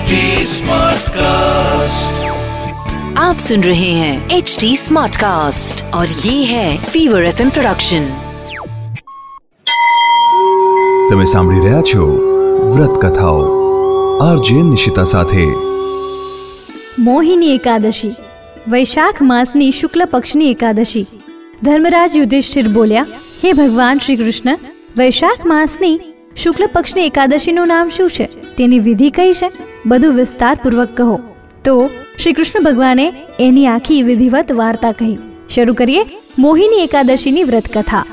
HD Smartcast. आप सुन रहे हैं एच डी स्मार्ट कास्ट और ये है फीवर एफ प्रोडक्शन તમે સાંભળી રહ્યા છો વ્રત કથાઓ આરજે નિશિતા સાથે મોહિની એકાદશી વૈશાખ માસની શુક્લ પક્ષની એકાદશી ધર્મરાજ યુધિષ્ઠિર બોલ્યા હે ભગવાન શ્રી કૃષ્ણ વૈશાખ માસની શુક્લ પક્ષની એકાદશીનું નામ શું છે તેની વિધિ કઈ છે બધું વિસ્તારપૂર્વક કહો. તો શ્રી કૃષ્ણ ભગવાને એની આખી વિધિવત વાર્તા કહી. શરૂ કરીએ મોહિની એકાદશીની વ્રત કથા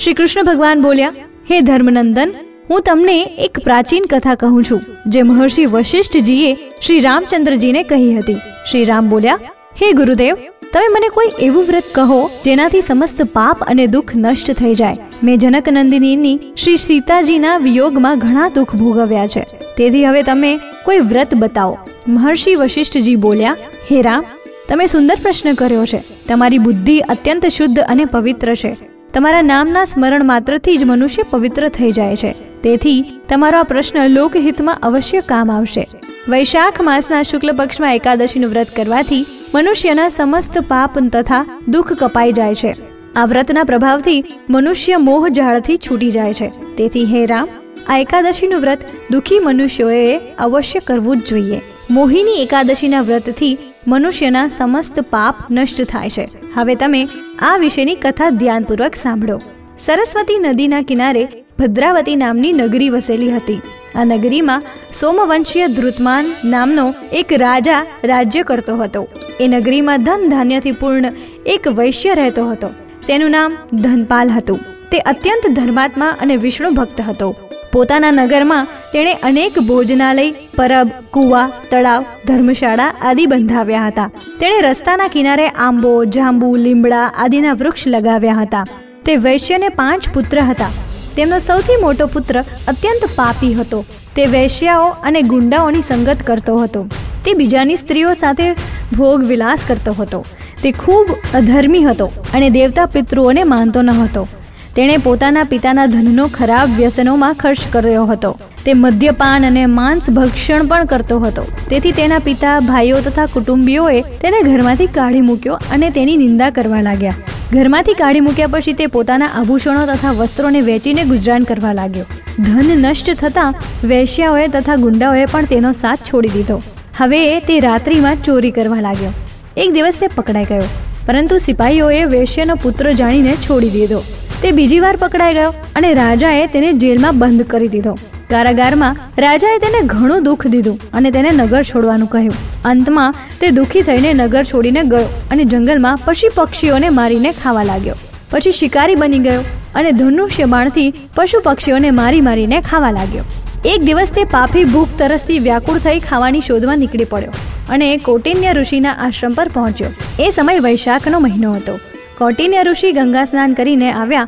શ્રી કૃષ્ણ ભગવાન બોલ્યા, હે ધર્મનંદન, હું તમને એક પ્રાચીન કથા કહું છું, જે મહર્ષિ વશિષ્ઠજીએ શ્રી રામચંદ્રજીને કહી હતી. શ્રી રામ બોલ્યા, હે ગુરુદેવ તમે મને કોઈ એવું વ્રત કહો જેનાથી સમસ્ત પાપ અને દુઃખ નષ્ટ થઈ જાય. મેં જનક નંદિનીની શ્રી સીતાજીના વિયોગમાં ઘણા દુઃખ ભોગવ્યા છે. તેથી હવે તમે કોઈ વ્રત બતાવો. મહર્ષિ વશિષ્ઠજી બોલ્યા, હે રામ, તમે સુંદર પ્રશ્ન કર્યો છે. તમારી બુદ્ધિ અત્યંત શુદ્ધ અને પવિત્ર છે. તમારા નામના સ્મરણ માત્રથી જ મનુષ્ય પવિત્ર થઈ જાય છે. તેથી તમારો આ પ્રશ્ન લોકહિતમાં અવશ્ય કામ આવશે. વૈશાખ માસના શુક્લ પક્ષમાં એકાદશીનું વ્રત કરવાથી મનુષ્યના સમસ્ત પાપ તથા દુઃખ કપાઈ જાય છે. આ વ્રતના પ્રભાવથી મનુષ્ય મોહ જાળથી છૂટી જાય છે. તેથી હે રામ, આ એકાદશીનું વ્રત દુઃખી મનુષ્યોએ અવશ્ય કરવું જ જોઈએ. મોહિની એકાદશીના વ્રતથી મનુષ્યના સમસ્ત પાપ નષ્ટ થાય છે. હવે તમે આ વિશેની કથા ધ્યાનપૂર્વક સાંભળો. સરસ્વતી નદીના કિનારે ભદ્રાવતી નામની નગરી વસેલી હતી. આ નગરીમાં સોમવંશીય ધ્રુતમાન નામનો એક રાજા રાજ્ય કરતો હતો. એ નગરીમાં ધન ધાન્યથી પૂર્ણ એક વૈશ્ય રહેતો હતો. તેનું નામ ધનપાલ હતું. તે અત્યંત ધર્માત્મા અને વિષ્ણુ ભક્ત હતો. પોતાના નગરમાં તેણે અનેક ભોજનાલય, પરબ, કુવા, તળાવ, ધર્મશાળા આદિ બંધાવ્યા હતા. તેણે રસ્તાના કિનારે આંબો, જાંબુ, લીમડા આદિના વૃક્ષ લગાવ્યા હતા. તે વૈશ્યને પાંચ પુત્ર હતા. તેમનો સૌથી મોટો પુત્ર અત્યંત પાપી હતો. તે વૈશ્યાઓ અને ગુંડાઓની સંગત કરતો હતો. તે બીજાની સ્ત્રીઓ સાથે ભોગ વિલાસ કરતો હતો. તે ખૂબ અધર્મી હતો અને દેવતા પિતૃઓને માનતો ન હતો. તેણે પોતાના પિતાના ધનનો ખરાબ વ્યસનોમાં ખર્ચ કર્યો હતો. તે મદ્યપાન અને માંસ ભક્ષણ પણ કરતો હતો. તેથી તેના પિતા, ભાઈઓ તથા કુટુંબીઓએ તેને ઘરમાંથી કાઢી મૂક્યો અને તેની નિંદા કરવા લાગ્યા. ઘરમાંથી કાઢી મૂક્યા પછી તે પોતાના આભૂષણો તથા વસ્ત્રોને વેચીને ગુજરાન કરવા લાગ્યો. ધન નષ્ટ થતાં વેશ્યાઓએ તથા ગુંડાઓએ પણ તેનો સાથ છોડી દીધો. હવે તે રાત્રિમાં ચોરી કરવા લાગ્યો. એક દિવસ તે પકડાઈ ગયો, પરંતુ સિપાહીઓએ વેશ્યનો પુત્ર જાણીને છોડી દીધો. તે બીજી વાર પકડાઈ ગયો અને રાજાએ તેને જેલમાં બંધ કરી દીધો. કારાગારમાં રાજાએ તેને ઘણું દુઃખ દીધું અને તેને નગર છોડવાનું કહ્યું. અંતમાં તે દુઃખી થઈને નગર છોડીને ગયો અને જંગલમાં પશુ પક્ષીઓને મારીને ખાવા લાગ્યો. પછી શિકારી બની ગયો અને ધનુષ્ય બાણથી પશુ પક્ષીઓને મારી મારીને ખાવા લાગ્યો. એક દિવસ તે પાપી ભૂખ તરસથી વ્યાકુળ થઈ ખાવાની શોધવા નીકળી પડ્યો અને કૌટિન્ય ઋષિના આશ્રમ પર પહોંચ્યો. એ સમય વૈશાખનો મહિનો હતો. કૌટિન્ય ઋષિ ગંગા સ્નાન કરીને આવ્યા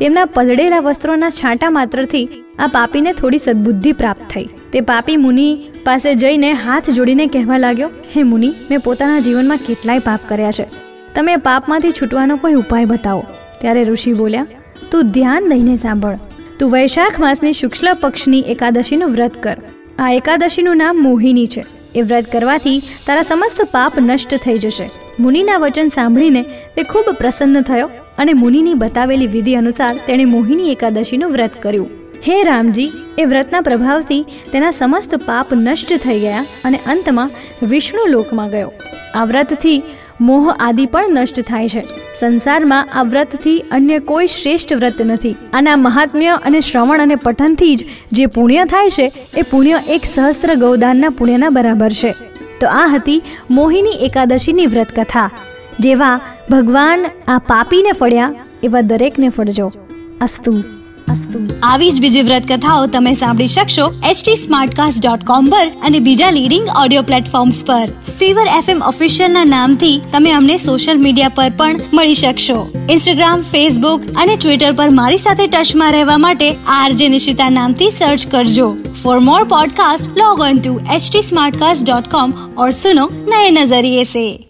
તેમના પલળેલા વસ્ત્રોના છાંટા માત્રથી આ પાપીને થોડી સદબુદ્ધિ પ્રાપ્ત થઈ. તે પાપી મુનિ પાસે જઈને હાથ જોડીને કહેવા લાગ્યો, હે મુનિ, મેં પોતાના જીવનમાં કેટલાય પાપ કર્યા છે. તમે પાપમાંથી છૂટવાનો કોઈ ઉપાય બતાવો. ત્યારે ઋષિ બોલ્યા, તું ધ્યાન દઈને સાંભળ. તું વૈશાખ માસની શુક્લ પક્ષની એકાદશીનું વ્રત કર. આ એકાદશીનું નામ મોહિની છે. એ વ્રત કરવાથી તારા સમસ્ત પાપ નષ્ટ થઈ જશે. મુનિના વચન સાંભળીને તે ખૂબ પ્રસન્ન થયો. અને મુનિની બતાવેલી વિધિ અનુસાર તેણે મોહિની એકાદશીનું વ્રત કર્યું. હે રામજી, એ વ્રતના પ્રભાવથી તેના સમસ્ત પાપ નષ્ટ થઈ ગયા અને અંતમાં વિષ્ણુ લોકમાં ગયો. આ વ્રતથી મોહ આદિ પણ નષ્ટ થાય છે. સંસારમાં આ વ્રતથી અન્ય કોઈ શ્રેષ્ઠ વ્રત નથી. આના મહાત્મ્ય અને શ્રવણ અને પઠનથી જ જે પુણ્ય થાય છે, એ પુણ્ય એક સહસ્ત્ર ગૌદાનના પુણ્યના બરાબર છે. તો આ હતી મોહિની એકાદશીની વ્રત કથા જેવા ભગવાન આ પાપીને ફળ્યા એવા દરેકને ફળજો. અસ્તુ. અસ્તુ. આવી જ બીજી વ્રત કથાઓ તમે સાંભળી શકશો એચટી સ્માર્ટકાસ્ટ ડોટ કોમ પર અને બીજા લીડિંગ ઓડિયો પ્લેટફોર્મ્સ પર. ફીવર એફએમ ઓફિશિયલના નામથી તમે અમને સોશિયલ મીડિયા પર પણ મળી શકશો. ઇન્સ્ટાગ્રામ ફેસબુક અને ટ્વિટર પર મારી સાથે ટચમાં રહેવા માટે આરજે નિશિતા નામથી સર્ચ કરજો. For more podcast log on to H T smart cast dot com और सुनो नए